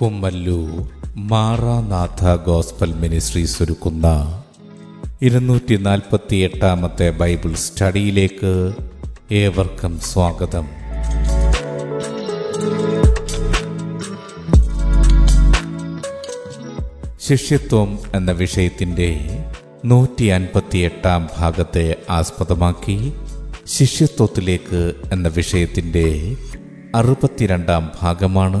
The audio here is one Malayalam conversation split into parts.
കുമ്മല്ലൂർ മാറാനാഥ ഗോസ്ബൽ മിനിസ്ട്രീസ് ഒരുക്കുന്ന ഇരുന്നൂറ്റി നാൽപ്പത്തി എട്ടാമത്തെ ബൈബിൾ സ്റ്റഡിയിലേക്ക് ഏവർക്കും സ്വാഗതം. ശിഷ്യത്വം എന്ന വിഷയത്തിന്റെ നൂറ്റി അൻപത്തി എട്ടാം ഭാഗത്തെ ആസ്പദമാക്കി ശിഷ്യത്വത്തിലേക്ക് എന്ന വിഷയത്തിന്റെ അറുപത്തിരണ്ടാം ഭാഗമാണ്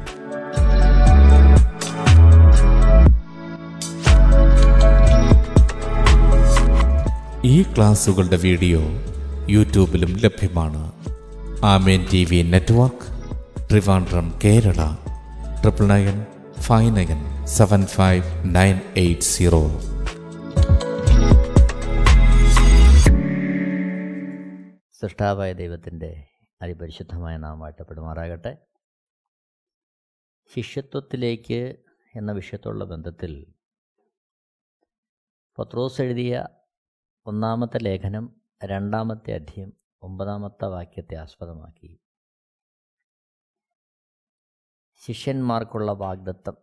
ഈ ക്ലാസുകളുടെ വീഡിയോ യൂട്യൂബിലും ലഭ്യമാണ്. Amen TV network Trivandrum Kerala triple nine five nine seven five nine eight zero. സൃഷ്ടാവായ ദൈവത്തിന്റെ അതിപരിശുദ്ധമായ നാം വാഴ്ത്തപ്പെടുമാറാകട്ടെ ശിഷ്യത്വത്തിലേക്ക് എന്ന വിഷയത്തുള്ള ബന്ധത്തിൽ പത്രോസ് എഴുതിയ ഒന്നാമത്തെ ലേഖനം രണ്ടാമത്തെ അധ്യയം ഒമ്പതാമത്തെ വാക്യത്തെ ആസ്പദമാക്കി. ശിഷ്യന്മാർക്കുള്ള വാഗ്ദത്തം.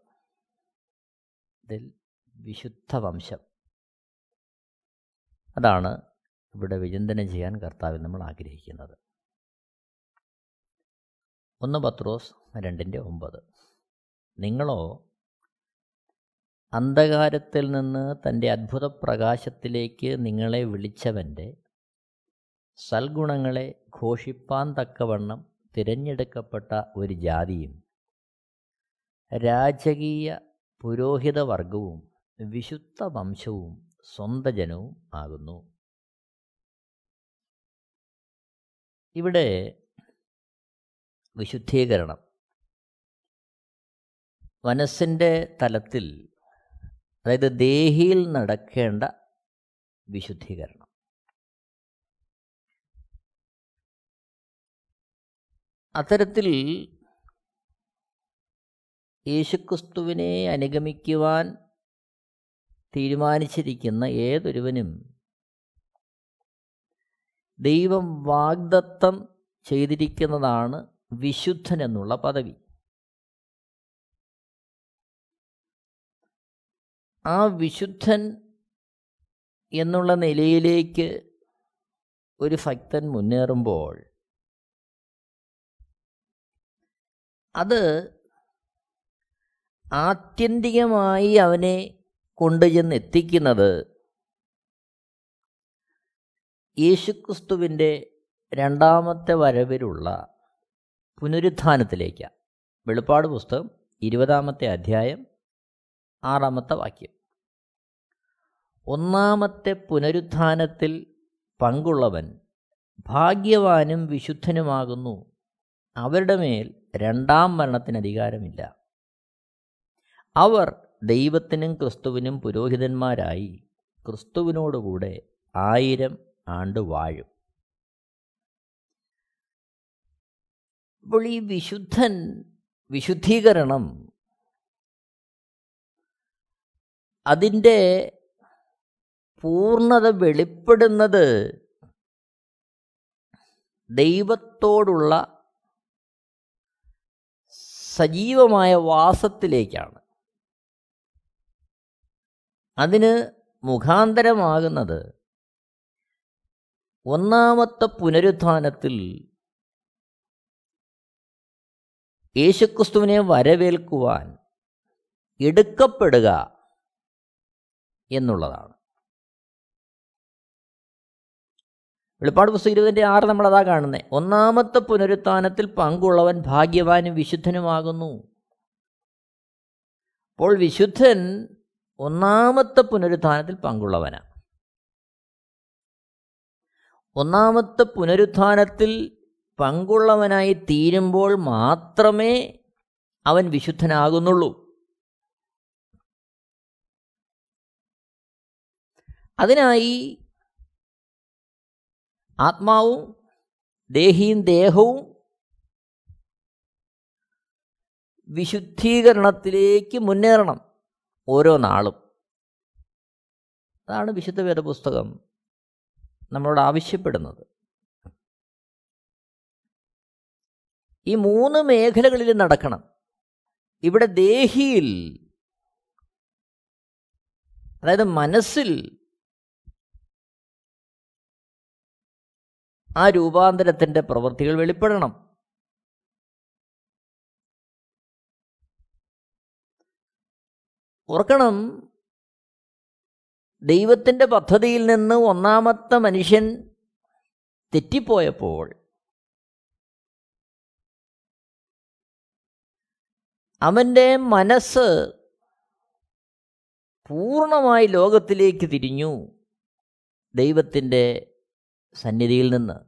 ഇതിൽ വിശുദ്ധ വംശം. അതാണ് ഇവിടെ വിചിന്തനം ചെയ്യാൻ കർത്താവിൽ നമ്മൾ ആഗ്രഹിക്കുന്നത്. ഒന്ന് പത്രോസ് രണ്ടിന്റെ ഒമ്പത്. നിങ്ങളോ അന്ധകാരത്തിൽ നിന്ന് തന്റെ അത്ഭുത പ്രകാശത്തിലേക്ക് നിങ്ങളെ വിളിച്ചവന്റെ സൽഗുണങ്ങളെ ഘോഷിപ്പാൻ തക്കവണ്ണം തിരഞ്ഞെടുക്കപ്പെട്ട ഒരു ജാതിയും രാജകീയ പുരോഹിതവർഗവും വിശുദ്ധ വംശവും സ്വന്തജനവും ആകുന്നു. ഇവിടെ വിശുദ്ധീകരണം. മനസ്സിന്റെ തലത്തിൽ അതായത് ദേഹിയിൽ നടക്കേണ്ട വിശുദ്ധീകരണം. അത്തരത്തിൽ യേശുക്രിസ്തുവിനെ അനുഗമിക്കുവാൻ തീരുമാനിച്ചിരിക്കുന്ന ഏതൊരുവനും ദൈവം വാഗ്ദത്തം ചെയ്തിരിക്കുന്നതാണ് വിശുദ്ധൻ എന്നുള്ള പദവി. ആ വിശുദ്ധൻ എന്നുള്ള നിലയിലേക്ക് ഒരു ഭക്തൻ മുന്നേറുമ്പോൾ അത് ആത്യന്തികമായി അവനെ കൊണ്ടുചെന്ന് എത്തിക്കുന്നത് യേശുക്രിസ്തുവിന്റെ രണ്ടാമത്തെ വരവിലുള്ള പുനരുത്ഥാനത്തിലേക്കാണ്. വെളിപ്പാട് പുസ്തകം ഇരുപതാമത്തെ അധ്യായം ആറാമത്തെ വാക്യം. ഒന്നാമത്തെ പുനരുത്ഥാനത്തിൽ പങ്കുള്ളവൻ ഭാഗ്യവാനും വിശുദ്ധനുമാകുന്നു. അവരുടെ മേൽ രണ്ടാം മരണത്തിന് അധികാരമില്ല. അവർ ദൈവത്തിനും ക്രിസ്തുവിനും പുരോഹിതന്മാരായി ക്രിസ്തുവിനോടുകൂടെ ആയിരം ആണ്ട് വാഴും. അപ്പോൾ ഈ വിശുദ്ധൻ വിശുദ്ധീകരണം അതിന്റെ പൂർണത വെളിപ്പെടുന്നത് ദൈവത്തോടുള്ള സജീവമായ വാസത്തിലേക്കാണ്. അതിന് മുഖാന്തരമാകുന്നത് ഒന്നാമത്തെ പുനരുത്ഥാനത്തിൽ യേശുക്രിസ്തുവിനെ വരവേൽക്കുവാൻ എടുക്കപ്പെടുക എന്നുള്ളതാണ്. വെളിപ്പാട് പുസ്തകം ഇരുപതിന്റെ ആറ് നമ്മളതാ കാണുന്നത് ഒന്നാമത്തെ പുനരുത്ഥാനത്തിൽ പങ്കുള്ളവൻ ഭാഗ്യവാനും വിശുദ്ധനുമാകുന്നു. അപ്പോൾ വിശുദ്ധൻ ഒന്നാമത്തെ പുനരുത്ഥാനത്തിൽ പങ്കുള്ളവനാണ് ഒന്നാമത്തെ പുനരുത്ഥാനത്തിൽ പങ്കുള്ളവനായി തീരുമ്പോൾ മാത്രമേ അവൻ വിശുദ്ധനാകുന്നുള്ളൂ. അതിനായി ആത്മാവും ദേഹിയും ദേഹവും വിശുദ്ധീകരണത്തിലേക്ക് മുന്നേറണം ഓരോ നാളും. അതാണ് വിശുദ്ധ വേദപുസ്തകം നമ്മളോട് ആവശ്യപ്പെടുന്നത്. ഈ മൂന്ന് മേഖലകളിൽ നടക്കണം. ഇവിടെ ദേഹിയിൽ അതായത് മനസ്സിൽ ആ രൂപാന്തരത്തിന്റെ പ്രവൃത്തികൾ വെളിപ്പെടണം. ഓർക്കണം ദൈവത്തിന്റെ പദ്ധതിയിൽ നിന്ന് ഒന്നാമത്തെ മനുഷ്യൻ തെറ്റിപ്പോയപ്പോൾ അവന്റെ മനസ്സ് പൂർണമായി ലോകത്തിലേക്ക് തിരിഞ്ഞു ദൈവത്തിന്റെ സന്നിധിയിൽ നിന്ന്.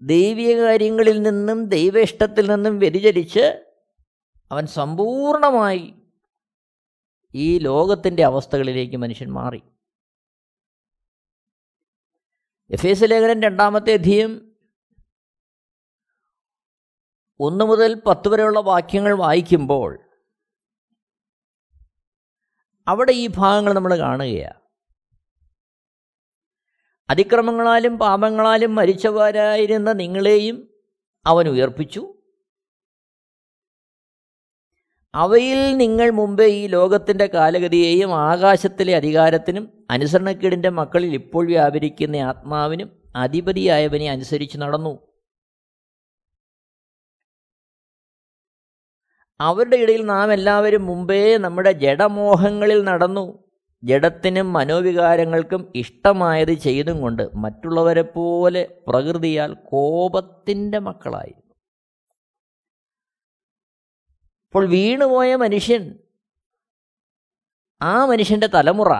ദൈവിക കാര്യങ്ങളിൽ നിന്നും ദൈവ ഇഷ്ടത്തിൽ നിന്നും വ്യതിചരിച്ച് അവൻ സമ്പൂർണമായി ഈ ലോകത്തിന്റെ അവസ്ഥകളിലേക്ക് മനുഷ്യൻ മാറി. എഫ് എസ് ലേഖനം രണ്ടാമത്തെ അധ്യയം ഒന്ന് മുതൽ പത്ത് വരെയുള്ള വാക്യങ്ങൾ വായിക്കുമ്പോൾ അവിടെ ഈ ഭാഗങ്ങൾ നമ്മൾ കാണുകയാണ്. അതിക്രമങ്ങളാലും പാപങ്ങളാലും മരിച്ചവരായിരുന്ന നിങ്ങളെയും അവൻ ഉയർപ്പിച്ചു. അവയിൽ നിങ്ങൾ മുമ്പേ ഈ ലോകത്തിന്റെ കാലഗതിയെയും ആകാശത്തിലെ അധികാരത്തിനും അനുസരണക്കേടിന്റെ മക്കളിൽ ഇപ്പോൾ വ്യാപരിക്കുന്ന ആത്മാവിനും അധിപതിയായവനെ അനുസരിച്ച് നടന്നു. അവരുടെ ഇടയിൽ നാം എല്ലാവരും മുമ്പേ നമ്മുടെ ജഡമോഹങ്ങളിൽ നടന്നു. ജഡത്തിനും മനോവികാരങ്ങൾക്കും ഇഷ്ടമായത് ചെയ്തും കൊണ്ട് മറ്റുള്ളവരെ പോലെ പ്രകൃതിയാൽ കോപത്തിന്റെ മക്കളായിരുന്നു. അപ്പോൾ വീണുപോയ മനുഷ്യൻ ആ മനുഷ്യന്റെ തലമുറ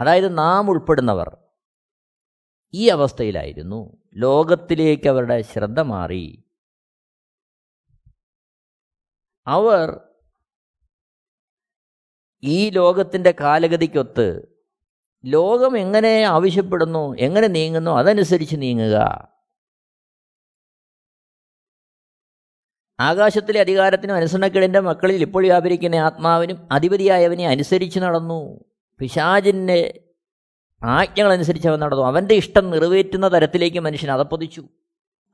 അതായത് നാം ഉൾപ്പെടുന്നവർ ഈ അവസ്ഥയിലായിരുന്നു. ലോകത്തിലേക്ക് അവരുടെ ശ്രദ്ധ മാറി. അവർ ഈ ലോകത്തിന്റെ കാലഗതിക്കൊത്ത് ലോകം എങ്ങനെ ആവശ്യപ്പെടുന്നു എങ്ങനെ നീങ്ങുന്നു അതനുസരിച്ച് നീങ്ങുക. ആകാശത്തിലെ അധികാരത്തിനും അനുസരണക്കേടിന്റെ മക്കളിൽ ഇപ്പോൾ വ്യാപരിക്കുന്ന ആത്മാവിനും അധിപതിയായവനെ അനുസരിച്ച് നടന്നു. പിശാചിന്റെ ആജ്ഞകളനുസരിച്ച് അവൻ നടന്നു. അവന്റെ ഇഷ്ടം നിറവേറ്റുന്ന തരത്തിലേക്ക് മനുഷ്യൻ അതപ്പതിച്ചു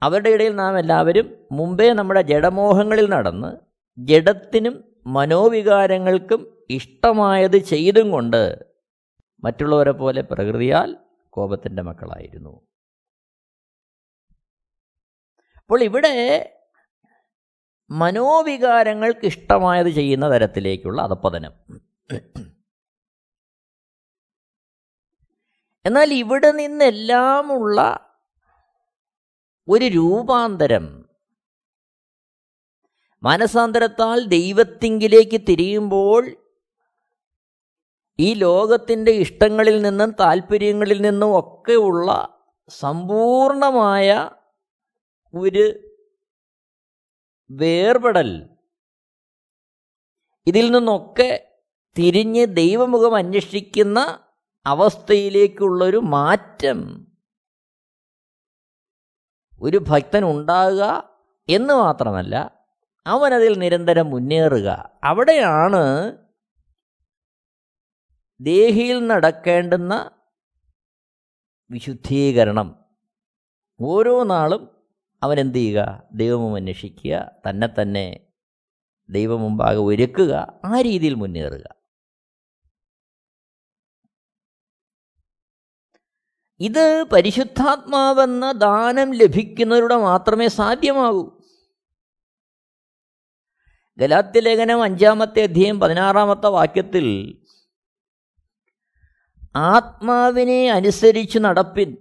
അവരുടെ ഇടയിൽ നാം എല്ലാവരും മുമ്പേ നമ്മുടെ ജഡമോഹങ്ങളിൽ നടന്ന് ജഡത്തിനും മനോവികാരങ്ങൾക്കും ഇഷ്ടമായത് ചെയ്തും കൊണ്ട് മറ്റുള്ളവരെ പോലെ പ്രകൃതിയാൽ കോപത്തിന്റെ മക്കളായിരുന്നു. അപ്പോൾ ഇവിടെ മനോവികാരങ്ങൾക്ക് ഇഷ്ടമായത് ചെയ്യുന്ന തരത്തിലേക്കുള്ള അധപ്പതനം. എന്നാൽ ഇവിടെ നിന്നെല്ലാമുള്ള ഒരു രൂപാന്തരം മനസാന്തരത്താൽ ദൈവത്തിങ്കിലേക്ക് തിരിയുമ്പോൾ ഈ ലോകത്തിന്റെ ഇഷ്ടങ്ങളിൽ നിന്നും താല്പര്യങ്ങളിൽ നിന്നും ഒക്കെയുള്ള സമ്പൂർണമായ ഒരു വേർപെടൽ. ഇതിൽ നിന്നൊക്കെ തിരിഞ്ഞ് ദൈവമുഖം അന്വേഷിക്കുന്ന അവസ്ഥയിലേക്കുള്ളൊരു മാറ്റം. ഒരു ഭക്തൻ ഉണ്ടാകുക എന്ന് മാത്രമല്ല അവനതിൽ നിരന്തരം മുന്നേറുക. അവിടെയാണ് ദേഹിയിൽ നടക്കേണ്ടുന്ന വിശുദ്ധീകരണം. ഓരോ നാളും അവൻ എന്ത് ചെയ്യുക? ദൈവമും അന്വേഷിക്കുക തന്നെ തന്നെ ദൈവം മുമ്പാകെ ഒരുക്കുക ആ രീതിയിൽ മുന്നേറുക. ഇത് പരിശുദ്ധാത്മാവെന്ന ദാനം ലഭിക്കുന്നവരുടെ മാത്രമേ സാധ്യമാകൂ. ഗലാത്യലേഖനം അഞ്ചാമത്തെ അധ്യയം പതിനാറാമത്തെ വാക്യത്തിൽ ആത്മാവിനെ അനുസരിച്ച് നടപ്പിൻ.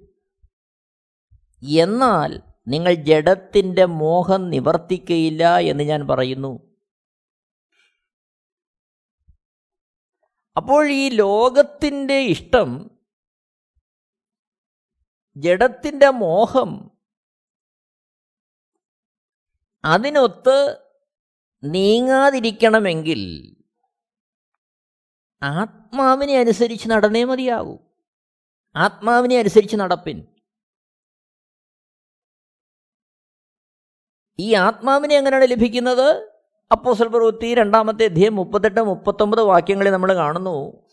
എന്നാൽ നിങ്ങൾ ജഡത്തിന്റെ മോഹം നിവർത്തിക്കയില്ല എന്ന് ഞാൻ പറയുന്നു. അപ്പോൾ ഈ ലോകത്തിന്റെ ഇഷ്ടം ജഡത്തിന്റെ മോഹം അതിനൊത്ത് നീങ്ങാതിരിക്കണമെങ്കിൽ ആത്മാവിനെ അനുസരിച്ച് നടന്നേ മതിയാകൂ ആത്മാവിനെ അനുസരിച്ച് നടപ്പിൻ. ഈ ആത്മാവിനെ എങ്ങനെയാണ് ലഭിക്കുന്നത്? അപ്പോസൽ പ്രവൃത്തി രണ്ടാമത്തെ അധ്യയം മുപ്പത്തെട്ട് മുപ്പത്തൊമ്പത് വാക്യങ്ങളെ നമ്മൾ കാണുന്നു.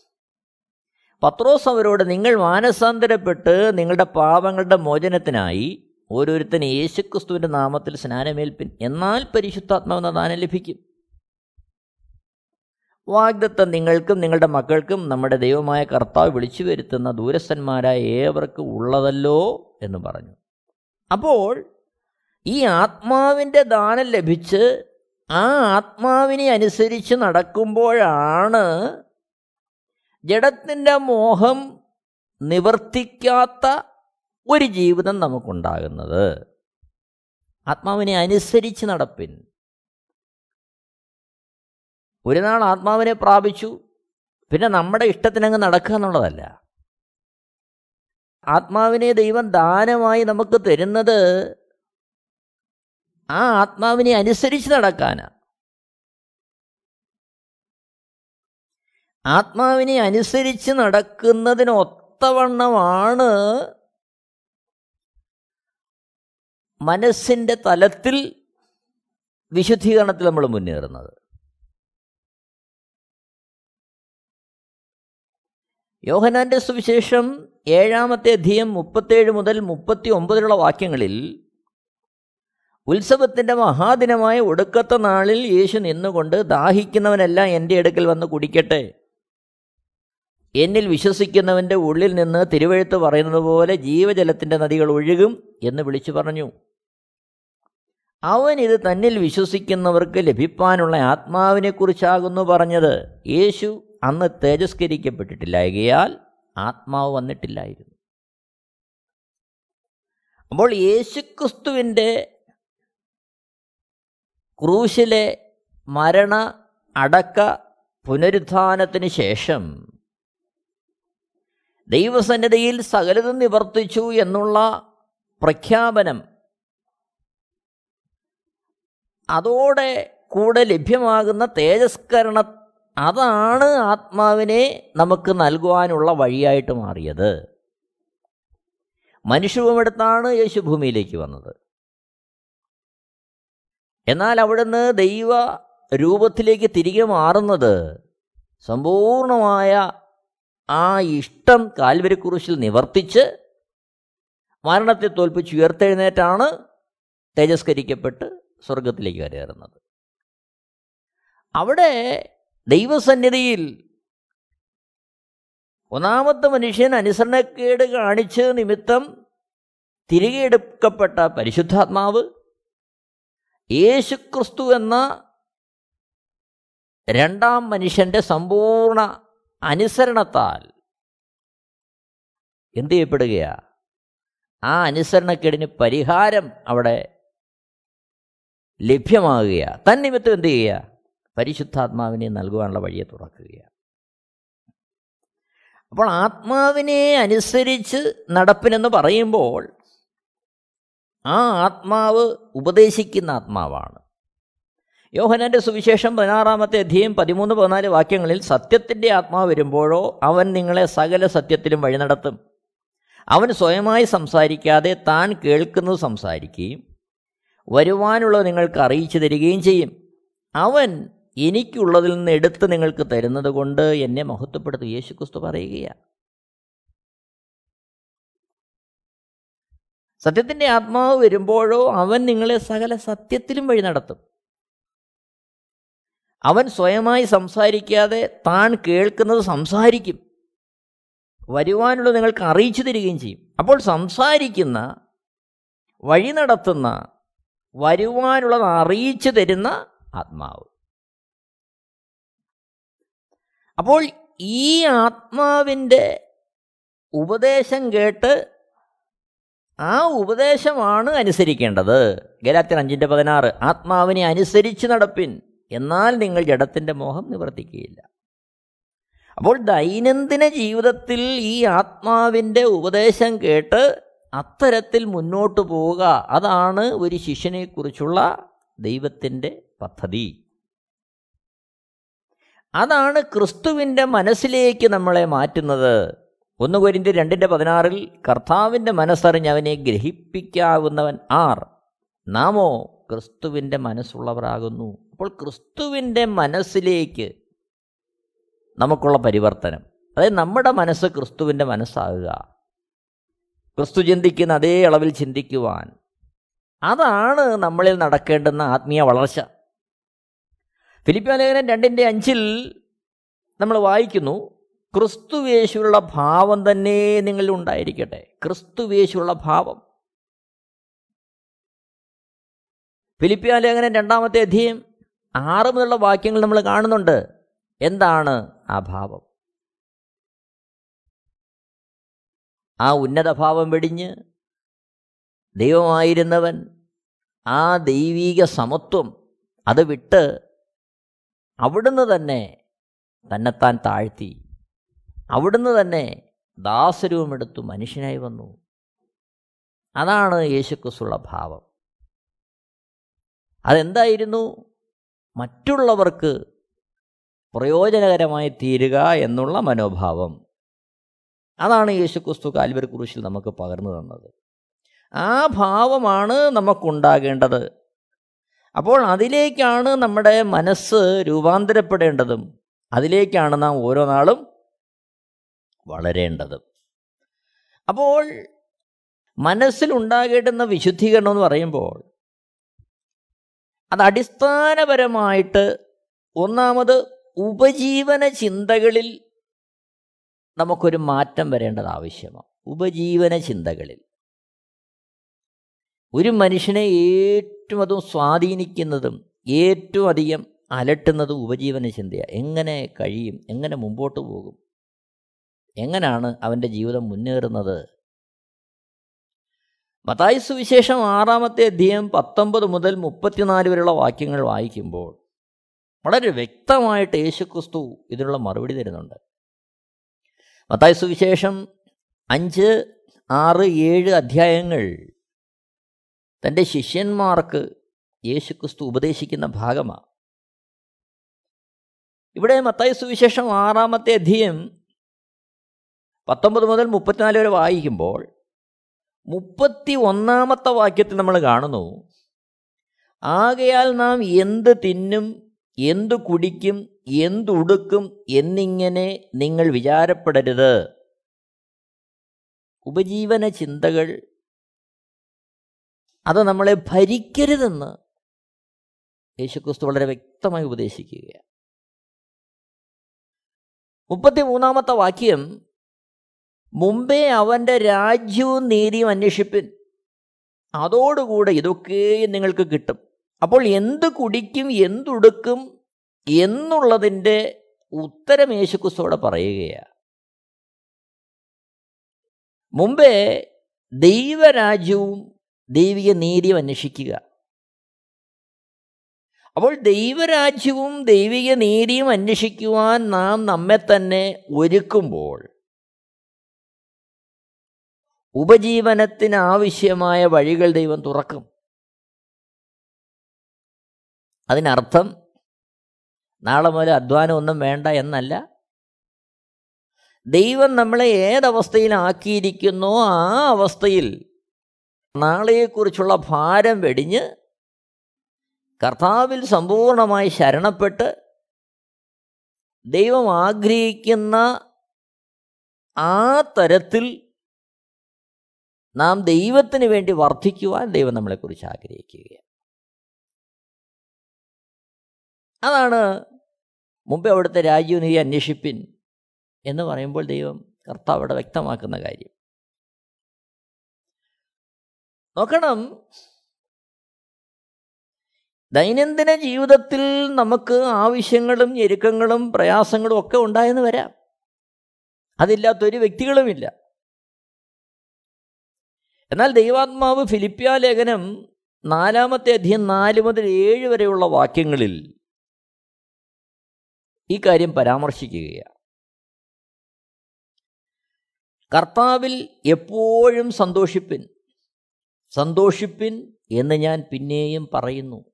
പത്രോസ് അവരോട് നിങ്ങൾ മാനസാന്തരപ്പെട്ട് നിങ്ങളുടെ പാപങ്ങളുടെ മോചനത്തിനായി ഓരോരുത്തരും യേശുക്രിസ്തുവിന്റെ നാമത്തിൽ സ്നാനമേൽപ്പിൻ. എന്നാൽ പരിശുദ്ധാത്മാവെന്ന ദാനം ലഭിക്കും. വാഗ്ദത്തം നിങ്ങൾക്കും നിങ്ങളുടെ മക്കൾക്കും നമ്മുടെ ദൈവമായ കർത്താവ് വിളിച്ചു വരുത്തുന്ന ദൂരസ്ഥന്മാരായ ഏവർക്കും ഉള്ളതല്ലോ എന്ന് പറഞ്ഞു. അപ്പോൾ ഈ ആത്മാവിന്റെ ദാനം ലഭിച്ച് ആ ആത്മാവിനെ അനുസരിച്ച് നടക്കുമ്പോഴാണ് ജഡത്തിന്റെ മോഹം നിവർത്തിക്കാത്ത ഒരു ജീവിതം നമുക്കുണ്ടാകുന്നത്. ആത്മാവിനെ അനുസരിച്ച് നടപ്പിൻ. ഒരു നാൾ ആത്മാവിനെ പ്രാപിച്ചു. പിന്നെ നമ്മുടെ ഇഷ്ടത്തിനങ്ങ് നടക്കുക എന്നുള്ളതല്ല. ആത്മാവിനെ ദൈവം ദാനമായി നമുക്ക് തരുന്നത് ആ ആത്മാവിനെ അനുസരിച്ച് നടക്കാനാണ് ആത്മാവിനെ അനുസരിച്ച് നടക്കുന്നതിന് ഒത്തവണ്ണമാണ് മനസ്സിന്റെ തലത്തിൽ വിശുദ്ധീകരണത്തിൽ നമ്മൾ മുന്നേറുന്നത്. യോഹനാന്റെ സുവിശേഷം ഏഴാമത്തെ അധ്യയം മുപ്പത്തേഴ് മുതൽ മുപ്പത്തി ഒമ്പതിലുള്ള വാക്യങ്ങളിൽ ഉത്സവത്തിന്റെ മഹാദിനമായ ഒടുക്കത്തെ നാളിൽ യേശു നിന്നുകൊണ്ട് ദാഹിക്കുന്നവനെല്ലാം എന്റെ അടുക്കൽ വന്ന് കുടിക്കട്ടെ. എന്നിൽ വിശ്വസിക്കുന്നവന്റെ ഉള്ളിൽ നിന്ന് തിരുവഴുത്ത് പറയുന്നത് പോലെ ജീവജലത്തിന്റെ നദികൾ ഒഴുകും എന്ന് വിളിച്ചു പറഞ്ഞു. അവൻ ഇത് തന്നിൽ വിശ്വസിക്കുന്നവർക്ക് ലഭിപ്പാനുള്ള ആത്മാവിനെക്കുറിച്ചാകുന്നു പറഞ്ഞത്. യേശു അന്ന് തേജസ്കരിക്കപ്പെട്ടിട്ടില്ലായകയാൽ ആത്മാവ് വന്നിട്ടില്ലായിരുന്നു. അപ്പോൾ യേശുക്രിസ്തുവിന്റെ ക്രൂശിലെ മരണ അടക്ക പുനരുത്ഥാനത്തിന് ശേഷം ദൈവസന്നിധിയിൽ സകലതും നിവർത്തിച്ചു എന്നുള്ള പ്രഖ്യാപനം അതോടെ കൂടെ ലഭ്യമാകുന്ന തേജസ്കരണ അതാണ് ആത്മാവിനെ നമുക്ക് നൽകുവാനുള്ള വഴിയായിട്ട് മാറിയത്. മനുഷ്യവുമെടുത്താണ് യേശു ഭൂമിയിലേക്ക് വന്നത്. എന്നാൽ അവിടുന്ന് ദൈവ രൂപത്തിലേക്ക് തിരികെ മാറുന്നത് സമ്പൂർണമായ ആ ഇഷ്ടം കാൽവരിക്കുറിശിൽ നിവർത്തിച്ച് മരണത്തെ തോൽപ്പിച്ച് ഉയർത്തെഴുന്നേറ്റാണ് തേജസ്കരിക്കപ്പെട്ട് സ്വർഗത്തിലേക്ക് കയറുന്നത് അവിടെ ദൈവസന്നിധിയിൽ ഒന്നാമത്തെ മനുഷ്യൻ അനുസരണക്കേട് കാണിച്ച നിമിത്തം തിരികെ എടുക്കപ്പെട്ട പരിശുദ്ധാത്മാവ് യേശുക്രിസ്തു എന്ന രണ്ടാം മനുഷ്യന്റെ സമ്പൂർണ അനുസരണത്താൽ എന്ത് ചെയ്യപ്പെടുകയാ? ആ അനുസരണക്കേടിന് പരിഹാരം അവിടെ ലഭ്യമാകുക തന്നിമിത്തം എന്ത് ചെയ്യുക പരിശുദ്ധാത്മാവിനെ നൽകുവാനുള്ള വഴിയെ തുറക്കുകയാണ്. അപ്പോൾ ആത്മാവിനെ അനുസരിച്ച് നടപ്പിനെന്ന് പറയുമ്പോൾ ആ ആത്മാവ് ഉപദേശിക്കുന്ന ആത്മാവാണ്. യോഹനന്റെ സുവിശേഷം പതിനാറാമത്തെ അധ്യയം പതിമൂന്ന് പതിനാല് വാക്യങ്ങളിൽ സത്യത്തിന്റെ ആത്മാവ് വരുമ്പോഴോ അവൻ നിങ്ങളെ സകല സത്യത്തിലും വഴി നടത്തും. അവൻ സ്വയമായി സംസാരിക്കാതെ താൻ കേൾക്കുന്നത് സംസാരിക്കുകയും വരുവാനുള്ളത് നിങ്ങൾക്ക് അറിയിച്ചു തരികയും ചെയ്യും. അവൻ എനിക്കുള്ളതിൽ നിന്ന് എടുത്ത് നിങ്ങൾക്ക് തരുന്നത് കൊണ്ട് എന്നെ മഹത്വപ്പെടുത്തും. യേശുക്രിസ്തു പറയുകയാണ്. സത്യത്തിന്റെ ആത്മാവ് വരുമ്പോഴോ അവൻ നിങ്ങളെ സകല സത്യത്തിലും വഴി നടത്തും. അവൻ സ്വയമായി സംസാരിക്കാതെ താൻ കേൾക്കുന്നത് സംസാരിക്കും. വരുവാനുള്ളത് നിങ്ങൾക്ക് അറിയിച്ചു തരികയും ചെയ്യും. അപ്പോൾ സംസാരിക്കുന്ന വഴി നടത്തുന്ന വരുവാനുള്ളത് അറിയിച്ചു തരുന്ന ആത്മാവ്. അപ്പോൾ ഈ ആത്മാവിന്റെ ഉപദേശം കേട്ട് ആ ഉപദേശമാണ് അനുസരിക്കേണ്ടത്. ഗലാത്തിൻ അഞ്ചിന്റെ പതിനാറ് ആത്മാവിനെ അനുസരിച്ച് നടപ്പിൻ എന്നാൽ നിങ്ങൾ ജഡത്തിന്റെ മോഹം നിവർത്തിക്കുകയില്ല. അപ്പോൾ ദൈനംദിന ജീവിതത്തിൽ ഈ ആത്മാവിന്റെ ഉപദേശം കേട്ട് അത്തരത്തിൽ മുന്നോട്ട് പോവുക അതാണ് ഒരു ശിഷ്യനെക്കുറിച്ചുള്ള ദൈവത്തിന്റെ പദ്ധതി. അതാണ് ക്രിസ്തുവിന്റെ മനസ്സിലേക്ക് നമ്മളെ മാറ്റുന്നത്. ഒന്ന് കോരിന്റെ രണ്ടിന്റെ പതിനാറിൽ കർത്താവിന്റെ മനസ്സറിഞ്ഞ് അവനെ ഗ്രഹിപ്പിക്കാവുന്നവൻ ആർ? നാമോ ക്രിസ്തുവിന്റെ മനസ്സുള്ളവരാകുന്നു. അപ്പോൾ ക്രിസ്തുവിന്റെ മനസ്സിലേക്ക് നമുക്കുള്ള പരിവർത്തനം. അതായത് നമ്മുടെ മനസ്സ് ക്രിസ്തുവിന്റെ മനസ്സാകുക. ക്രിസ്തു ചിന്തിക്കുന്ന അതേ അളവിൽ ചിന്തിക്കുവാൻ. അതാണ് നമ്മളിൽ നടക്കേണ്ടുന്ന ആത്മീയ വളർച്ച. ഫിലിപ്പിയാലേഖനം രണ്ടിന്റെ അഞ്ചിൽ നമ്മൾ വായിക്കുന്നു ക്രിസ്തുവേശുള്ള ഭാവം തന്നെ നിങ്ങളിൽ ഉണ്ടായിരിക്കട്ടെ. ക്രിസ്തുവേശുള്ള ഭാവം. ഫിലിപ്പിയ ലേഖനം രണ്ടാമത്തെ അധ്യയം ആറ് മുതലുള്ള വാക്യങ്ങൾ നമ്മൾ കാണുന്നുണ്ട്. എന്താണ് ആ ഭാവം? ആ ഉന്നത ഭാവം വെടിഞ്ഞ് ദൈവമായിരുന്നവൻ ആ ദൈവീക സമത്വം അത് വിട്ട് അവിടുന്ന് തന്നെ തന്നെത്താൻ താഴ്ത്തി. അവിടുന്ന് തന്നെ ദാസരൂപമെടുത്തു മനുഷ്യനായി വന്നു. അതാണ് യേശുക്രിസ്തുള്ള ഭാവം. അതെന്തായിരുന്നു? മറ്റുള്ളവർക്ക് പ്രയോജനകരമായി തീരുക എന്നുള്ള മനോഭാവം. അതാണ് യേശുക്രിസ്തു കാൽവരി കുരിശിൽ നമുക്ക് പകർന്നു തന്നത്. ആ ഭാവമാണ് നമുക്കുണ്ടാകേണ്ടത്. അപ്പോൾ അതിലേക്കാണ് നമ്മുടെ മനസ്സ് രൂപാന്തരപ്പെടേണ്ടതും. അതിലേക്കാണ് നാം ഓരോ നാളും വളരേണ്ടതും. അപ്പോൾ മനസ്സിലുണ്ടാകേണ്ടുന്ന വിശുദ്ധീകരണം എന്ന് പറയുമ്പോൾ അത് അടിസ്ഥാനപരമായിട്ട് ഒന്നാമത് ഉപജീവന ചിന്തകളിൽ നമുക്കൊരു മാറ്റം വരേണ്ടത് ആവശ്യമാണ്. ഉപജീവന ചിന്തകളിൽ. ഒരു മനുഷ്യനെ ഏറ്റവും അതും സ്വാധീനിക്കുന്നതും ഏറ്റവും അധികം അലട്ടുന്നതും ഉപജീവന ചിന്തയാണ് എങ്ങനെ കഴിയും? എങ്ങനെ മുമ്പോട്ട് പോകും? എങ്ങനെയാണ് അവന്റെ ജീവിതം മുന്നേറുന്നത്? മതായി സുവിശേഷം ആറാമത്തെ അധ്യയം പത്തൊമ്പത് മുതൽ മുപ്പത്തിനാല് വരെയുള്ള വാക്യങ്ങൾ വായിക്കുമ്പോൾ വളരെ വ്യക്തമായിട്ട് യേശുക്രിസ്തു ഇതിനുള്ള മറുപടി തരുന്നുണ്ട്. മത്തായി സുവിശേഷം അഞ്ച് ആറ് ഏഴ് അധ്യായങ്ങൾ തന്റെ ശിഷ്യന്മാർക്ക് യേശുക്രിസ്തു ഉപദേശിക്കുന്ന ഭാഗമാണ്. ഇവിടെ മത്തായി സുവിശേഷം ആറാമത്തെ അധ്യയം പത്തൊമ്പത് മുതൽ മുപ്പത്തിനാല് വരെ വായിക്കുമ്പോൾ മുപ്പത്തി ഒന്നാമത്തെ വാക്യത്തിൽ നമ്മൾ കാണുന്നു ആകയാൽ നാം എന്ത് തിന്നും എന്ത് കുടിക്കും എന്തുടുക്കും എന്നിങ്ങനെ നിങ്ങൾ വിചാരപ്പെടരുത്. ഉപജീവന ചിന്തകൾ അത് നമ്മളെ ഭരിക്കരുതെന്ന് യേശുക്രിസ്തു വളരെ വ്യക്തമായി ഉപദേശിക്കുകയാണ്. മുപ്പത്തി മൂന്നാമത്തെ വാക്യം മുമ്പേ അവന്റെ രാജ്യവും നീതിയും അന്വേഷിപ്പിൻ. അതോടുകൂടെ ഇതൊക്കെയും നിങ്ങൾക്ക് കിട്ടും. അപ്പോൾ എന്ത് കുടിക്കും എന്തുടുക്കും എന്നുള്ളതിന്റെ ഉത്തരം യേശുക്രിസ്തുവോടെ പറയുകയാണ്. മുമ്പേ ദൈവരാജ്യവും ദൈവിക നീതിയും അന്വേഷിക്കുക. അപ്പോൾ ദൈവരാജ്യവും ദൈവിക നീതിയും അന്വേഷിക്കുവാൻ നാം നമ്മെ തന്നെ ഒരുക്കുമ്പോൾ ഉപജീവനത്തിന് ആവശ്യമായ വഴികൾ ദൈവം തുറക്കും. അതിനർത്ഥം നാളെ മുതൽ അധ്വാനം ഒന്നും വേണ്ട എന്നല്ല. ദൈവം നമ്മളെ ഏതവസ്ഥയിലാക്കിയിരിക്കുന്നോ ആ അവസ്ഥയിൽ നാളെയെക്കുറിച്ചുള്ള ഭാരം വെടിഞ്ഞ് കർത്താവിൽ സമ്പൂർണമായി ശരണപ്പെട്ട് ദൈവം ആഗ്രഹിക്കുന്ന ആ തരത്തിൽ നാം ദൈവത്തിന് വേണ്ടി വർദ്ധിക്കുവാൻ ദൈവം നമ്മളെക്കുറിച്ച് ആഗ്രഹിക്കുകയാണ്. അതാണ് മുമ്പേ അവിടുത്തെ രാജീവ് നീ അന്വേഷിപ്പിൻ എന്ന് പറയുമ്പോൾ ദൈവം കർത്താവ് അവിടെ വ്യക്തമാക്കുന്ന കാര്യം. നോക്കണം. ദൈനംദിന ജീവിതത്തിൽ നമുക്ക് ആവശ്യങ്ങളും ഞെരുക്കങ്ങളും പ്രയാസങ്ങളും ഒക്കെ ഉണ്ടായെന്ന് വരാം. അതില്ലാത്തൊരു വ്യക്തികളുമില്ല. എന്നാൽ ദൈവാത്മാവ് ഫിലിപ്പിയ ലേഖനം നാലാമത്തെ അധ്യയം നാല് മുതൽ ഏഴ് വരെയുള്ള വാക്യങ്ങളിൽ ഈ കാര്യം പരാമർശിക്കുകയാണ്. കർത്താവിൽ എപ്പോഴും സന്തോഷിപ്പിൻ. സന്തോഷിപ്പിൻ എന്ന് ഞാൻ പിന്നെയും പറയുന്നു.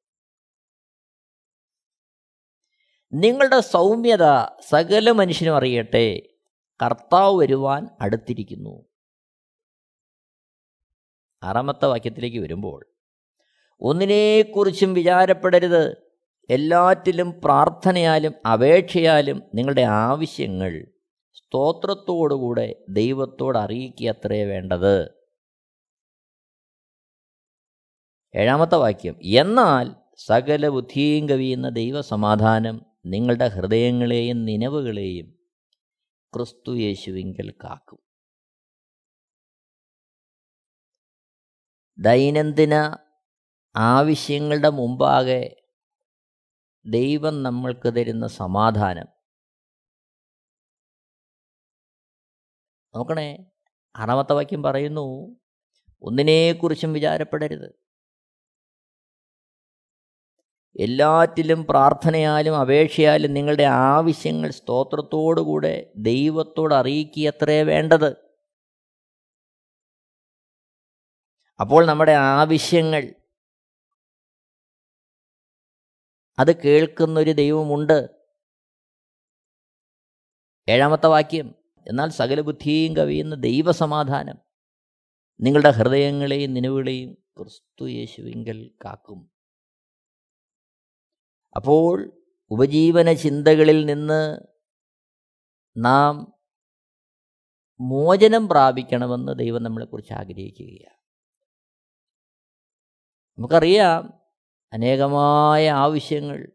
നിങ്ങളുടെ സൗമ്യത സകല മനുഷ്യനും അറിയട്ടെ. കർത്താവ് വരുവാൻ അടുത്തിരിക്കുന്നു. ആറാമത്തെ വാക്യത്തിലേക്ക് വരുമ്പോൾ ഒന്നിനെക്കുറിച്ചും വിചാരപ്പെടരുത്. എല്ലാറ്റിലും പ്രാർത്ഥനയാലും അപേക്ഷയാലും നിങ്ങളുടെ ആവശ്യങ്ങൾ സ്തോത്രത്തോടുകൂടെ ദൈവത്തോട് അറിയിക്കുക അത്രേ വേണ്ടത്. ഏഴാമത്തെ വാക്യം എന്നാൽ സകല ബുദ്ധിയും കവിയുന്ന ദൈവസമാധാനം നിങ്ങളുടെ ഹൃദയങ്ങളെയും നിലവുകളെയും ക്രിസ്തു യേശുവിങ്കൽ കാക്കും. ദൈനംദിന ആവശ്യങ്ങളുടെ മുമ്പാകെ ദൈവം നമ്മൾക്ക് തരുന്ന സമാധാനം. നോക്കണേ ആറാമത്തെ വാക്യം പറയുന്നു ഒന്നിനെക്കുറിച്ചും വിചാരപ്പെടരുത്. എല്ലാറ്റിലും പ്രാർത്ഥനയാലും അപേക്ഷയാലും നിങ്ങളുടെ ആവശ്യങ്ങൾ സ്തോത്രത്തോടുകൂടെ ദൈവത്തോട് അറിയിക്കുക അത്രേ വേണ്ടത്. അപ്പോൾ നമ്മുടെ ആവശ്യങ്ങൾ അത് കേൾക്കുന്നൊരു ദൈവമുണ്ട്. ഏഴാമത്തെ വാക്യം എന്നാൽ സകല ബുദ്ധിയും കവിയുന്ന ദൈവസമാധാനം നിങ്ങളുടെ ഹൃദയങ്ങളെയും നിലവുകളെയും ക്രിസ്തു യേശുവിങ്കൽ കാക്കും. അപ്പോൾ ഉപജീവന ചിന്തകളിൽ നിന്ന് നാം മോചനം പ്രാപിക്കണമെന്ന് ദൈവം നമ്മളെക്കുറിച്ച് ആഗ്രഹിക്കുകയാണ്. നമുക്കറിയാം അനേകമായ ആവശ്യങ്ങൾ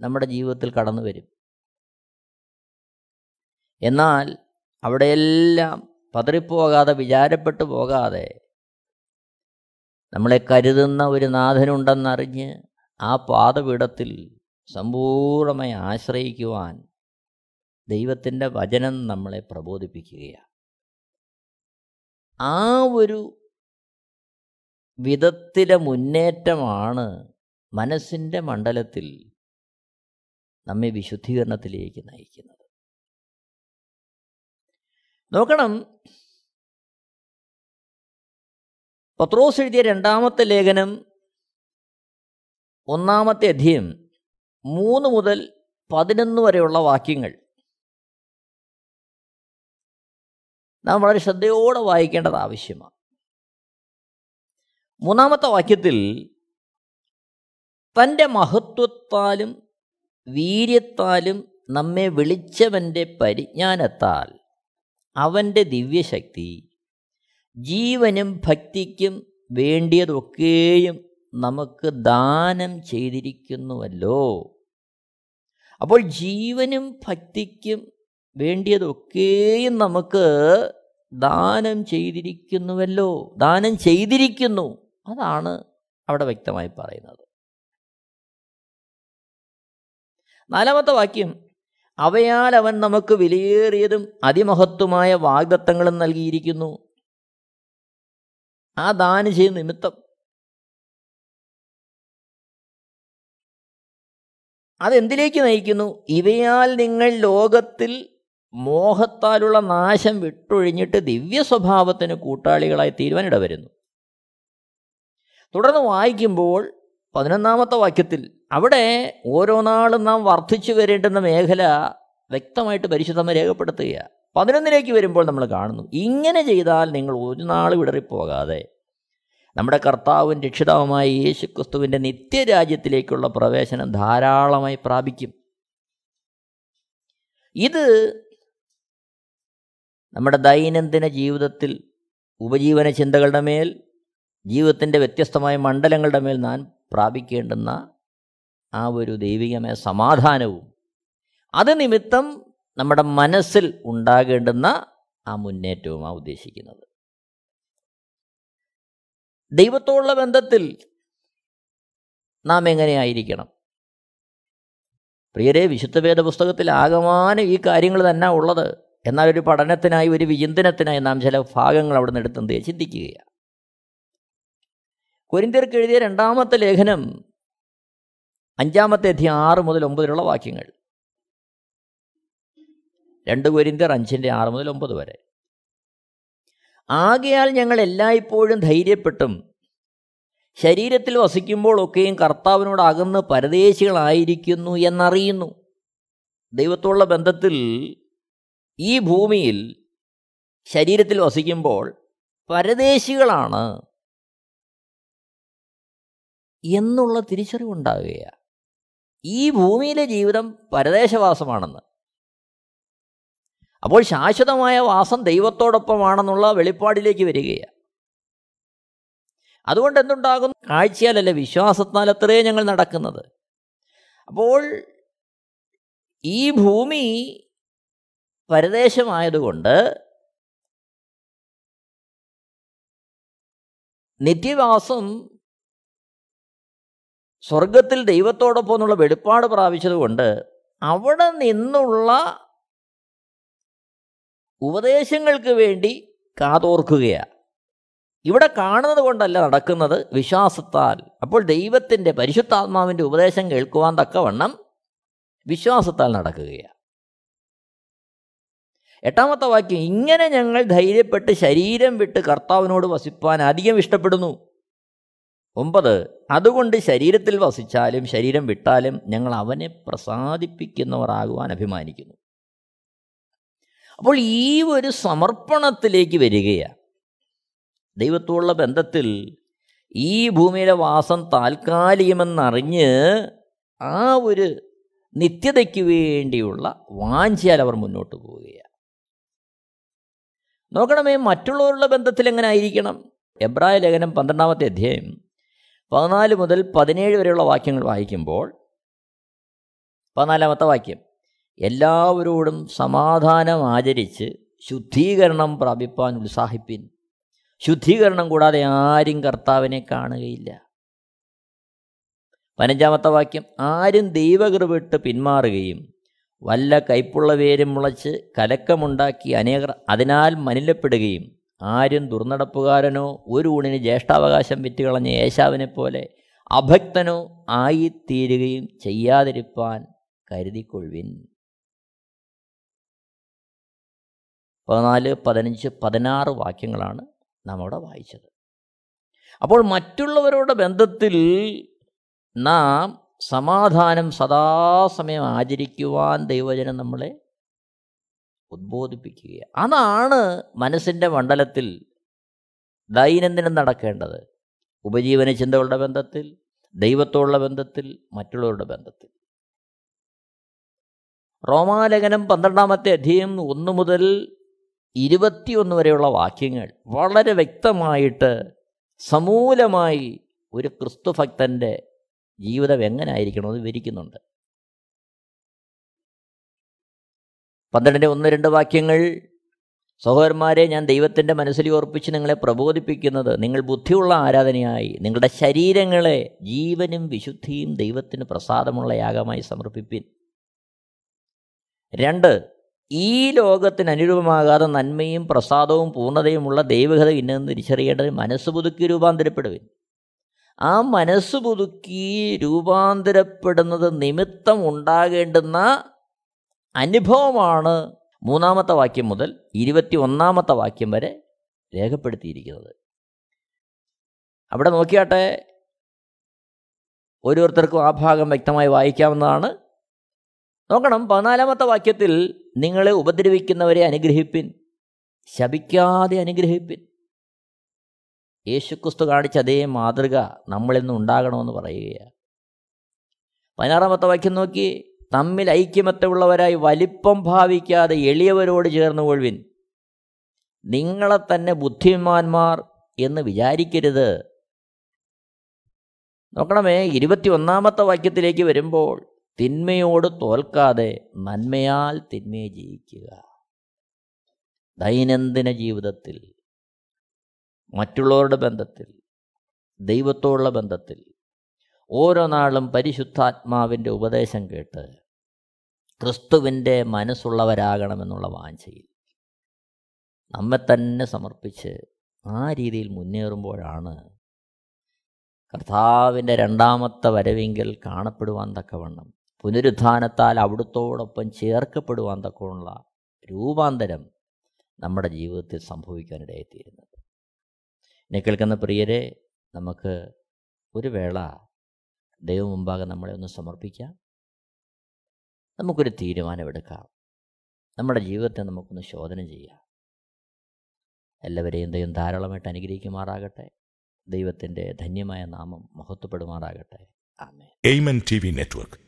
നമ്മുടെ ജീവിതത്തിൽ കടന്നു വരും. എന്നാൽ അവിടെയെല്ലാം പതറിപ്പോകാതെ വിചാരപ്പെട്ടു പോകാതെ നമ്മളെ കരുതുന്ന ഒരു നാഥനുണ്ടെന്നറിഞ്ഞ് ആ പാതപീഠത്തിൽ സമ്പൂർണമായി ആശ്രയിക്കുവാൻ ദൈവത്തിന്റെ വചനം നമ്മളെ പ്രബോധിപ്പിക്കുകയാണ്. ആ ഒരു വിധത്തിലെ മുന്നേറ്റമാണ് മനസ്സിന്റെ മണ്ഡലത്തിൽ നമ്മെ വിശുദ്ധീകരണത്തിലേക്ക് നയിക്കുന്നത്. നോക്കണം. പത്രോസ് എഴുതിയ രണ്ടാമത്തെ ലേഖനം ഒന്നാമത്തെ അധ്യയം മൂന്ന് മുതൽ പതിനൊന്ന് വരെയുള്ള വാക്യങ്ങൾ. നാം വളരെ ശ്രദ്ധയോടെ വായിക്കേണ്ടത് ആവശ്യമാണ്. മൂന്നാമത്തെ വാക്യത്തിൽ തന്റെ മഹത്വത്താലും വീര്യത്താലും നമ്മെ വിളിച്ചവന്റെ പരിജ്ഞാനത്താൽ അവന്റെ ദിവ്യശക്തി ജീവനും ഭക്തിക്കും വേണ്ടിയതൊക്കെയും നമുക്ക് ദാനം ചെയ്തിരിക്കുന്നുവല്ലോ. അപ്പോൾ ജീവനും ഭക്തിക്കും വേണ്ടിയതൊക്കെയും നമുക്ക് ദാനം ചെയ്തിരിക്കുന്നുവല്ലോ. ദാനം ചെയ്തിരിക്കുന്നു. അതാണ് അവിടെ വ്യക്തമായി പറയുന്നത്. നാലാമത്തെ വാക്യം. അവയാൽ അവൻ നമുക്ക് വിലയേറിയതും അതിമഹത്വമായ വാഗ്ദത്തങ്ങളും നൽകിയിരിക്കുന്നു. ആ ദാനം ചെയ്യുന്ന നിമിത്തം അതെന്തിലേക്ക് നയിക്കുന്നു? ഇവയാൽ നിങ്ങൾ ലോകത്തിൽ മോഹത്താലുള്ള നാശം വിട്ടൊഴിഞ്ഞിട്ട് ദിവ്യ സ്വഭാവത്തിന് കൂട്ടാളികളായി തീരുവാനിട വരുന്നു തുടർന്ന് വായിക്കുമ്പോൾ പതിനൊന്നാമത്തെ വാക്യത്തിൽ അവിടെ ഓരോ നാളും നാം വർദ്ധിച്ചു വരേണ്ടുന്ന മേഖല വ്യക്തമായിട്ട് പരിശുദ്ധമ രേഖപ്പെടുത്തുക പതിനൊന്നിലേക്ക് വരുമ്പോൾ നമ്മൾ കാണുന്നു ഇങ്ങനെ ചെയ്താൽ നിങ്ങൾ ഒരു നാൾ വിടറിപ്പോകാതെ നമ്മുടെ കർത്താവും രക്ഷിതാവുമായ യേശു ക്രിസ്തുവിന്റെ നിത്യരാജ്യത്തിലേക്കുള്ള പ്രവേശനം ധാരാളമായി പ്രാപിക്കും. ഇത് നമ്മുടെ ദൈനംദിന ജീവിതത്തിൽ ഉപജീവന ചിന്തകളുടെ മേൽ ജീവിതത്തിന്റെ വ്യത്യസ്തമായ മണ്ഡലങ്ങളുടെ മേൽ നാം പ്രാപിക്കേണ്ടുന്ന ആ ഒരു ദൈവികമായ സമാധാനവും അത് നിമിത്തം നമ്മുടെ മനസ്സിൽ ഉണ്ടാകേണ്ടുന്ന ആ മുന്നേറ്റവുമാണ് ഉദ്ദേശിക്കുന്നത്. ദൈവത്തോടുള്ള ബന്ധത്തിൽ നാം എങ്ങനെയായിരിക്കണം പ്രിയരെ വിശുദ്ധ വേദ പുസ്തകത്തിൽ ആകമാനം ഈ കാര്യങ്ങൾ തന്നെ ഉള്ളത്. എന്നാൽ ഒരു പഠനത്തിനായി ഒരു വിചിന്തനത്തിനായി നാം ചില ഭാഗങ്ങൾ അവിടെ നിന്ന് എടുത്തെന്ത് ചിന്തിക്കുകയാണ് കൊരിന്തിയർക്ക് എഴുതിയ രണ്ടാമത്തെ ലേഖനം അഞ്ചാമത്തെ അധ്യയം ആറ് മുതൽ ഒമ്പതിലുള്ള വാക്യങ്ങൾ. രണ്ട് കൊരിന്തിയർ അഞ്ചിന്റെ ആറ് മുതൽ ഒമ്പത് വരെ. ആകയാൽ ഞങ്ങൾ എല്ലായ്പ്പോഴും ധൈര്യപ്പെട്ടും. ശരീരത്തിൽ വസിക്കുമ്പോഴൊക്കെയും കർത്താവിനോട് അകന്ന് പരദേശികളായിരിക്കുന്നു എന്നറിയുന്നു. ദൈവത്തോടുള്ള ബന്ധത്തിൽ ഈ ഭൂമിയിൽ ശരീരത്തിൽ വസിക്കുമ്പോൾ പരദേശികളാണ് എന്നുള്ള തിരിച്ചറിവുണ്ടാകുകയാണ്. ഈ ഭൂമിയിലെ ജീവിതം പരദേശവാസമാണെന്ന്. അപ്പോൾ ശാശ്വതമായ വാസം ദൈവത്തോടൊപ്പമാണെന്നുള്ള വെളിപ്പാടിലേക്ക് വരികയാണ്. അതുകൊണ്ട് എന്തുണ്ടാകും? കാഴ്ചയാലല്ല വിശ്വാസത്താൽ അത്രേ ഞങ്ങൾ നടക്കുന്നത്. അപ്പോൾ ഈ ഭൂമി പരദേശമായതുകൊണ്ട് നിത്യവാസം സ്വർഗത്തിൽ ദൈവത്തോടൊപ്പം എന്നുള്ള വെളിപ്പാട് പ്രാപിച്ചതുകൊണ്ട് അവിടെ നിന്നുള്ള ഉപദേശങ്ങൾക്ക് വേണ്ടി കാതോർക്കുകയാണ് ഇവിടെ കാണുന്നത് കൊണ്ടല്ല നടക്കുന്നത് വിശ്വാസത്താൽ. അപ്പോൾ ദൈവത്തിന്റെ പരിശുദ്ധാത്മാവിന്റെ ഉപദേശം കേൾക്കുവാൻ തക്കവണ്ണം വിശ്വാസത്താൽ നടക്കുകയാണ് എട്ടാമത്തെ വാക്യം ഇങ്ങനെ ഞങ്ങൾ ധൈര്യപ്പെട്ട് ശരീരം വിട്ട് കർത്താവിനോട് വസിപ്പാൻ അധികം ഇഷ്ടപ്പെടുന്നു. ഒമ്പത് അതുകൊണ്ട് ശരീരത്തിൽ വസിച്ചാലും ശരീരം വിട്ടാലും ഞങ്ങൾ അവനെ പ്രസാദിപ്പിക്കുന്നവരാകുവാൻ അഭിമാനിക്കുന്നു. അപ്പോൾ ഈ ഒരു സമർപ്പണത്തിലേക്ക് വരികയാണ് ദൈവത്തോടുള്ള ബന്ധത്തിൽ ഈ ഭൂമിയിലെ വാസം താൽക്കാലികമെന്നറിഞ്ഞ് ആ ഒരു നിത്യതയ്ക്ക് വേണ്ടിയുള്ള വാഞ്ചയാൽ അവർ മുന്നോട്ട് പോവുകയാണ് നോക്കണമേ മറ്റുള്ളവരുടെ ബന്ധത്തിൽ എങ്ങനെ ആയിരിക്കണം? എബ്രായ ലേഖനം പന്ത്രണ്ടാമത്തെ അധ്യായം പതിനാല് മുതൽ പതിനേഴ് വരെയുള്ള വാക്യങ്ങൾ വായിക്കുമ്പോൾ പതിനാലാമത്തെ വാക്യം എല്ലാവരോടും സമാധാനം ആചരിച്ച് ശുദ്ധീകരണം പ്രാപിപ്പാൻ ഉത്സാഹിപ്പിൻ. ശുദ്ധീകരണം കൂടാതെ ആരും കർത്താവിനെ കാണുകയില്ല. പതിനഞ്ചാമത്തെ വാക്യം ആരും ദൈവകൃവിട്ട് പിന്മാറുകയും വല്ല കൈപ്പുള്ള വേരും മുളച്ച് കലക്കമുണ്ടാക്കി അനേകർ അതിനാൽ മനിലപ്പെടുകയും ആരും ദുർനടപ്പുകാരനോ ഒരു ഊണിന് ജ്യേഷ്ഠാവകാശം വിറ്റുകളഞ്ഞ യേശാവിനെ പോലെ അഭക്തനോ ആയിത്തീരുകയും ചെയ്യാതിരിപ്പാൻ കരുതിക്കൊള്ളുവിൻ. പതിനാല് പതിനഞ്ച് പതിനാറ് വാക്യങ്ങളാണ് നാം അവിടെ വായിച്ചത്. അപ്പോൾ മറ്റുള്ളവരുടെ ബന്ധത്തിൽ നാം സമാധാനം സദാസമയം ആചരിക്കുവാൻ ദൈവജനം നമ്മളെ ഉദ്ബോധിപ്പിക്കുക അതാണ് മനസ്സിന്റെ മണ്ഡലത്തിൽ ദൈനംദിനം നടക്കേണ്ടത്. ഉപജീവന ചിന്തകളുടെ ബന്ധത്തിൽ ദൈവത്തോടുള്ള ബന്ധത്തിൽ മറ്റുള്ളവരുടെ ബന്ധത്തിൽ. റോമാലേഖനം പന്ത്രണ്ടാമത്തെ അധ്യയം ഒന്ന് മുതൽ ഇരുപത്തിയൊന്ന് വരെയുള്ള വാക്യങ്ങൾ വളരെ വ്യക്തമായിട്ട് സമൂലമായി ഒരു ക്രിസ്തുഭക്തന്റെ ജീവിതം എങ്ങനെ ആയിരിക്കണമെന്ന് വിവരിക്കുന്നുണ്ട്. പന്ത്രണ്ടിന്റെ ഒന്ന് രണ്ട് വാക്യങ്ങൾ സഹോദരന്മാരെ ഞാൻ ദൈവത്തിന്റെ മനസ്സിൽ ഓർപ്പിച്ച് നിങ്ങളെ പ്രബോധിപ്പിക്കുന്നത് നിങ്ങൾ ബുദ്ധിയുള്ള ആരാധനയായി നിങ്ങളുടെ ശരീരങ്ങളെ ജീവനും വിശുദ്ധിയും ദൈവത്തിന് പ്രസാദമുള്ള യാഗമായി സമർപ്പിപ്പിൻ. രണ്ട് ഈ ലോകത്തിന് അനുരൂപമാകാതെ നന്മയും പ്രസാദവും പൂർണതയുമുള്ള ദൈവകഥ ഇന്നെന്ന് തിരിച്ചറിയേണ്ടത് മനസ്സ് പുതുക്കി രൂപാന്തരപ്പെടുവിൻ. ആ മനസ്സ് പുതുക്കി രൂപാന്തരപ്പെടുന്നത് നിമിത്തം ഉണ്ടാകേണ്ടുന്ന അനുഭവമാണ് മൂന്നാമത്തെ വാക്യം മുതൽ ഇരുപത്തി ഒന്നാമത്തെ വാക്യം വരെ രേഖപ്പെടുത്തിയിരിക്കുന്നത്. അവിടെ നോക്കിയാട്ടെ ഓരോരുത്തർക്കും ആ ഭാഗം വ്യക്തമായി വായിക്കാവുന്നതാണ്. നോക്കണം പതിനാലാമത്തെ വാക്യത്തിൽ നിങ്ങളെ ഉപദ്രവിക്കുന്നവരെ അനുഗ്രഹിപ്പിൻ ശപിക്കാതെ അനുഗ്രഹിപ്പിൻ. യേശുക്രിസ്തു കാണിച്ച അതേ മാതൃക നമ്മളിന്ന് ഉണ്ടാകണമെന്ന് പറയുകയാണ്. പതിനാറാമത്തെ വാക്യം നോക്കി തമ്മിൽ ഐക്യമത്തമുള്ളവരായി വലിപ്പം ഭാവിക്കാതെ എളിയവരോട് ചേർന്ന് ഒഴിവിൻ നിങ്ങളെ തന്നെ ബുദ്ധിമാന്മാർ എന്ന് വിചാരിക്കരുത്. നോക്കണമേ ഇരുപത്തി ഒന്നാമത്തെ വാക്യത്തിലേക്ക് വരുമ്പോൾ തിന്മയോട് തോൽക്കാതെ നന്മയാൽ തിന്മയെ ജയിക്കുക ദൈനംദിന ജീവിതത്തിൽ മറ്റുള്ളവരുടെ ബന്ധത്തിൽ ദൈവത്തോടുള്ള ബന്ധത്തിൽ ഓരോ നാളും പരിശുദ്ധാത്മാവിന്റെ ഉപദേശം കേട്ട് ക്രിസ്തുവിന്റെ മനസ്സുള്ളവരാകണമെന്നുള്ള വാഞ്ചയിൽ നമ്മെ തന്നെ സമർപ്പിച്ച് ആ രീതിയിൽ മുന്നേറുമ്പോഴാണ് കർത്താവിന്റെ രണ്ടാമത്തെ വരവെങ്കിൽ കാണപ്പെടുവാൻ തക്കവണ്ണം പുനരുത്ഥാനത്താൽ അവിടുത്തോടൊപ്പം ചേർക്കപ്പെടുവാൻ തക്കമുള്ള രൂപാന്തരം നമ്മുടെ ജീവിതത്തിൽ സംഭവിക്കാനിടയെത്തിയിരുന്നത് എന്നെ കേൾക്കുന്ന പ്രിയരെ നമുക്ക് ഒരു വേള ദൈവം മുമ്പാകെ നമ്മളെ ഒന്ന് സമർപ്പിക്കാം. നമുക്കൊരു തീരുമാനമെടുക്കാം. നമ്മുടെ ജീവിതത്തെ നമുക്കൊന്ന് ശോധനം ചെയ്യാം. എല്ലാവരെയും ദൈവം ധാരാളമായിട്ട് അനുഗ്രഹിക്കുമാറാകട്ടെ. ദൈവത്തിന്റെ ധന്യമായ നാമം മഹത്വപ്പെടുമാറാകട്ടെ. ആമേ Amen TV network.